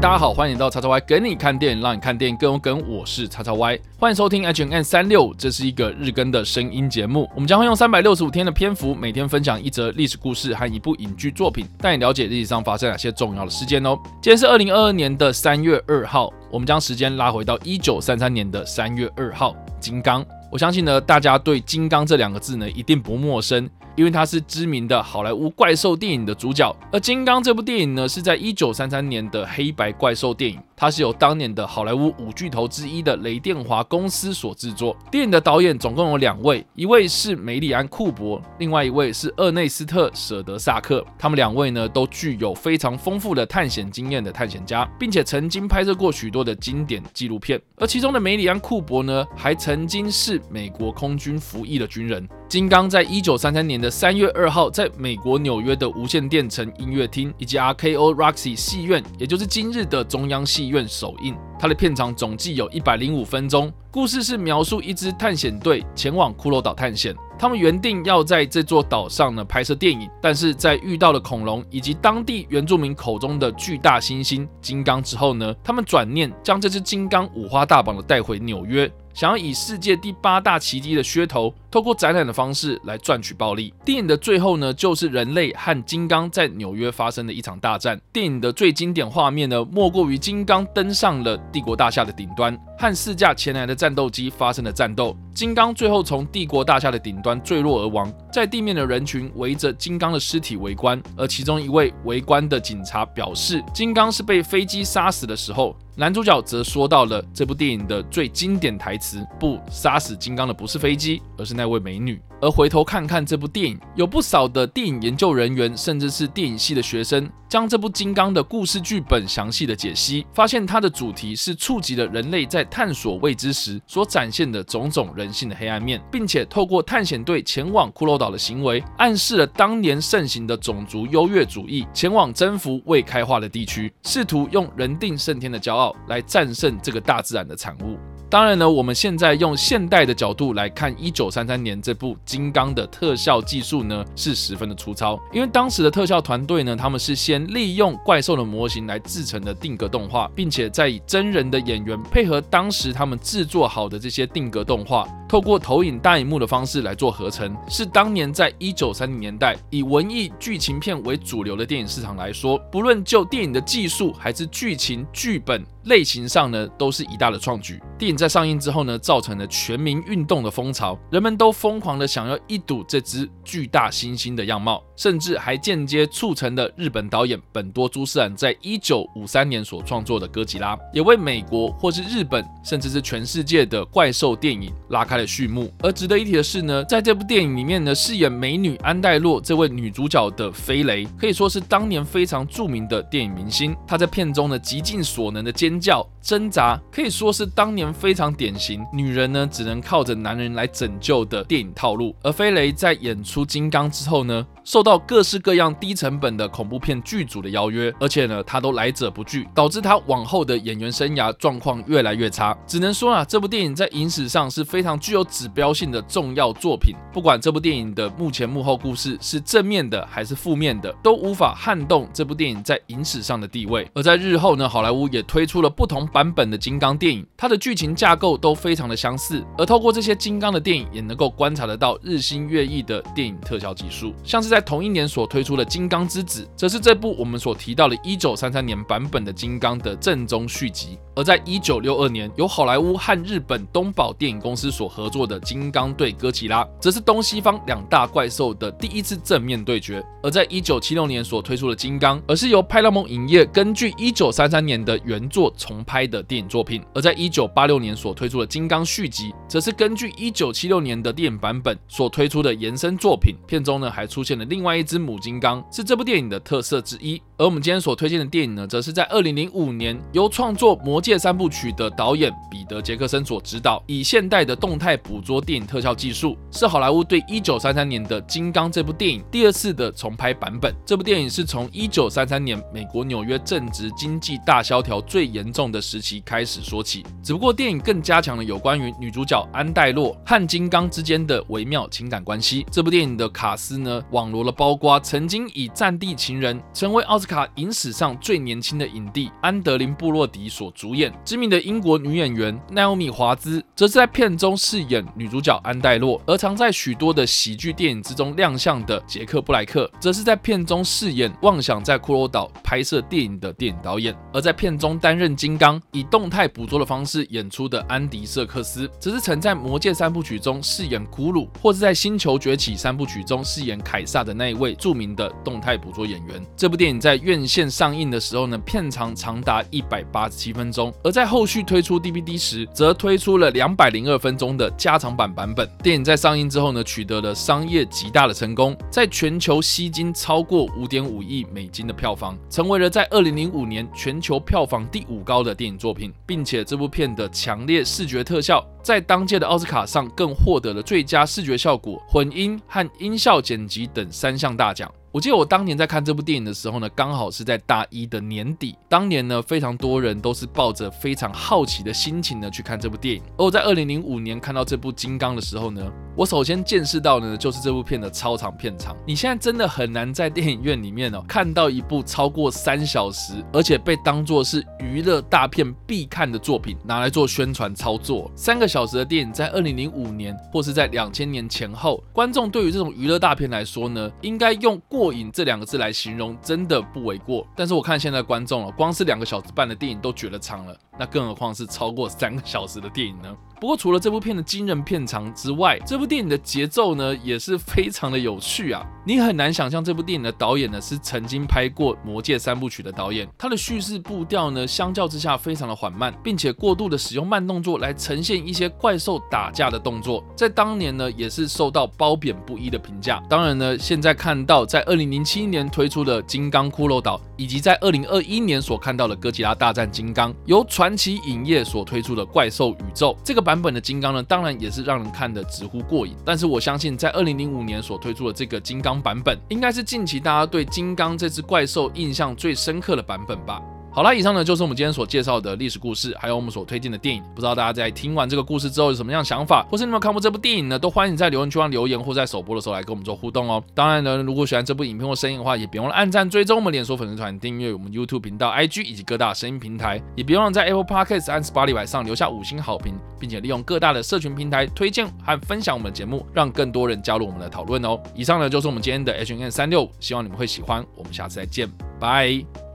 大家好，欢迎到叉叉 Y 跟你看电影，让你看电影更有梗。我是叉叉 Y，欢迎收听 H N N 三六，这是一个日更的声音节目。我们将会用三百六十五天的篇幅，每天分享一则历史故事和一部影剧作品，带你了解历史上发生哪些重要的事件哦。今天是二零二二年的三月二号，我们将时间拉回到一九三三年的三月二号，金刚。我相信呢，大家对金刚这两个字呢，一定不陌生。因为他是知名的好莱坞怪兽电影的主角，而《金刚》这部电影呢，是在一九三三年的黑白怪兽电影。它是由当年的好莱坞五巨头之一的雷电华公司所制作。电影的导演总共有两位，一位是梅里安·库珀，另外一位是厄内斯特·舍德萨克。他们两位呢，都具有非常丰富的探险经验的探险家，并且曾经拍摄过许多的经典纪录片。而其中的梅里安·库珀呢，还曾经是美国空军服役的军人。金刚在一九三三年的三月二号，在美国纽约的无线电城音乐厅以及 RKO Roxy 戏院，也就是今日的中央戏院首映。它的片长总计有一百零五分钟。故事是描述一支探险队前往骷髅岛探险。他们原定要在这座岛上呢拍摄电影，但是在遇到了恐龙以及当地原住民口中的巨大猩猩金刚之后呢，他们转念将这只金刚五花大绑的带回纽约。想要以世界第八大奇迹的噱头，透过展览的方式来赚取暴利。电影的最后呢，就是人类和金刚在纽约发生的一场大战。电影的最经典画面呢，莫过于金刚登上了帝国大厦的顶端，和四架前来的战斗机发生了战斗。金刚最后从帝国大厦的顶端坠落而亡，在地面的人群围着金刚的尸体围观，而其中一位围观的警察表示，金刚是被飞机杀死的时候。男主角则说到了这部电影的最经典台词：“不，杀死金刚的不是飞机，而是那位美女。”而回头看看这部电影，有不少的电影研究人员，甚至是电影系的学生，将这部《金刚》的故事剧本详细的解析，发现它的主题是触及了人类在探索未知时所展现的种种人性的黑暗面，并且透过探险队前往骷髅岛的行为，暗示了当年盛行的种族优越主义，前往征服未开化的地区，试图用人定胜天的骄傲来战胜这个大自然的产物。当然呢，我们现在用现代的角度来看一九三三年这部《金刚》的特效技术呢，是十分的粗糙。因为当时的特效团队呢，他们是先利用怪兽的模型来制成的定格动画，并且再以真人的演员配合当时他们制作好的这些定格动画，透过投影大荧幕的方式来做合成。是当年在一九三零年代以文艺剧情片为主流的电影市场来说，不论就电影的技术还是剧情剧本。类型上呢，都是一大的创举。电影在上映之后呢，造成了全民运动的风潮，人们都疯狂的想要一睹这只巨大猩猩的样貌，甚至还间接促成了日本导演本多朱世兰在一九五三年所创作的哥吉拉，也为美国或是日本，甚至是全世界的怪兽电影拉开了序幕。而值得一提的是呢，在这部电影里面呢，饰演美女安黛洛这位女主角的飞雷，可以说是当年非常著名的电影明星。她在片中呢，极尽所能的坚叫挣扎可以说是当年非常典型，女人呢只能靠着男人来拯救的电影套路。而飞雷在演出金刚之后呢？受到各式各样低成本的恐怖片剧组的邀约，而且呢，他都来者不拒，导致他往后的演员生涯状况越来越差。只能说啊，这部电影在影史上是非常具有指标性的重要作品。不管这部电影的幕前幕后故事是正面的还是负面的，都无法撼动这部电影在影史上的地位。而在日后呢，好莱坞也推出了不同版版本的金刚电影，它的剧情架构都非常的相似。而透过这些金刚的电影，也能够观察得到日新月异的电影特效技术，像是在。在同一年所推出的《金刚之子》，则是这部我们所提到的1933年版本的《金刚》的正宗续集。而在1962年，由好莱坞和日本东宝电影公司所合作的《金刚对哥吉拉》，则是东西方两大怪兽的第一次正面对决。而在1976年所推出的《金刚》，而是由派拉蒙影业根据1933年的原作重拍拍的电影作品。而在1986年所推出的《金刚续集》，则是根据1976年的电影版本所推出的延伸作品。片中呢，还出现了。另外一只母金刚是这部电影的特色之一，而我们今天所推荐的电影呢，则是在二零零五年由创作《魔戒》三部曲的导演彼得·杰克森所执导，以现代的动态捕捉电影特效技术，是好莱坞对一九三三年的《金刚》这部电影第二次的重拍版本。这部电影是从一九三三年美国纽约正值经济大萧条最严重的时期开始说起。只不过电影更加强了有关于女主角安黛洛和金刚之间的微妙情感关系。这部电影的卡斯呢，网罗了包括曾经以《战地情人》成为奥斯卡影史上最年轻的影帝安德林·布洛迪所主演，知名的英国女演员奈欧米·华兹则是在片中饰演女主角安黛洛，而常在许多的喜剧电影之中亮相的杰克·布莱克，则是在片中饰演妄想在骷髅岛拍摄电影的电影导演。而在片中担任金刚以动态捕捉的方式演出的安迪·瑟克斯，则是曾在《魔戒》三部曲中饰演古鲁，或是在《星球崛起》三部曲中饰演凯撒的那一位著名的动态捕捉演员。这部电影在院线上映的时候呢，片长长达一百八十七分钟，而在后续推出 DVD 时，则推出了两百零二分钟的加长版版本。电影在上映之后呢，取得了商业极大的成功，在全球吸金超过五点五亿美金的票房，成为了在二零零五年全球票房第五高的电影作品，并且这部片的强烈视觉特效。在当届的奥斯卡上，更获得了最佳视觉效果、混音和音效剪辑等三项大奖。我记得我当年在看这部电影的时候呢，刚好是在大一的年底。当年呢，非常多人都是抱着非常好奇的心情呢去看这部电影。而我在二零零五年看到这部《金刚》的时候呢，我首先见识到呢，就是这部片的超长片长。你现在真的很难在电影院里面哦看到一部超过三小时，而且被当作是娱乐大片必看的作品拿来做宣传操作。三个小时的电影在二零零五年或是在两千年前后，观众对于这种娱乐大片来说呢，应该用过。瘾这两个字来形容，真的不为过。但是我看现在观众了，光是两个小时半的电影都觉得长了，那更何况是超过三个小时的电影呢？不过除了这部片的惊人片长之外，这部电影的节奏呢也是非常的有趣啊！你很难想象这部电影的导演呢是曾经拍过《魔戒》三部曲的导演，他的叙事步调呢相较之下非常的缓慢，并且过度的使用慢动作来呈现一些怪兽打架的动作，在当年呢也是受到褒贬不一的评价。当然呢，现在看到在二零零七年推出的《金刚骷髅岛》，以及在二零二一年所看到的《哥吉拉大战金刚》，由传奇影业所推出的怪兽宇宙这个。版本的金刚呢，当然也是让人看的直呼过但是我相信，在二零零五年所推出的这个金刚版本，应该是近期大家对金刚这只怪兽印象最深刻的版本吧。好了，以上呢就是我们今天所介绍的历史故事，还有我们所推荐的电影。不知道大家在听完这个故事之后有什么样的想法，或是你们看过这部电影呢？都欢迎在留言区留言，或在首播的时候来跟我们做互动哦。当然呢，如果喜欢这部影片或声音的话，也别忘了按赞、追踪我们脸书粉丝团、订阅我们 YouTube 频道、IG 以及各大声音平台，也别忘了在 Apple Podcasts 和 Spotify 上留下五星好评，并且利用各大的社群平台推荐和分享我们的节目，让更多人加入我们的讨论哦。以上呢就是我们今天的 H N 三六，希望你们会喜欢。我们下次再见，拜。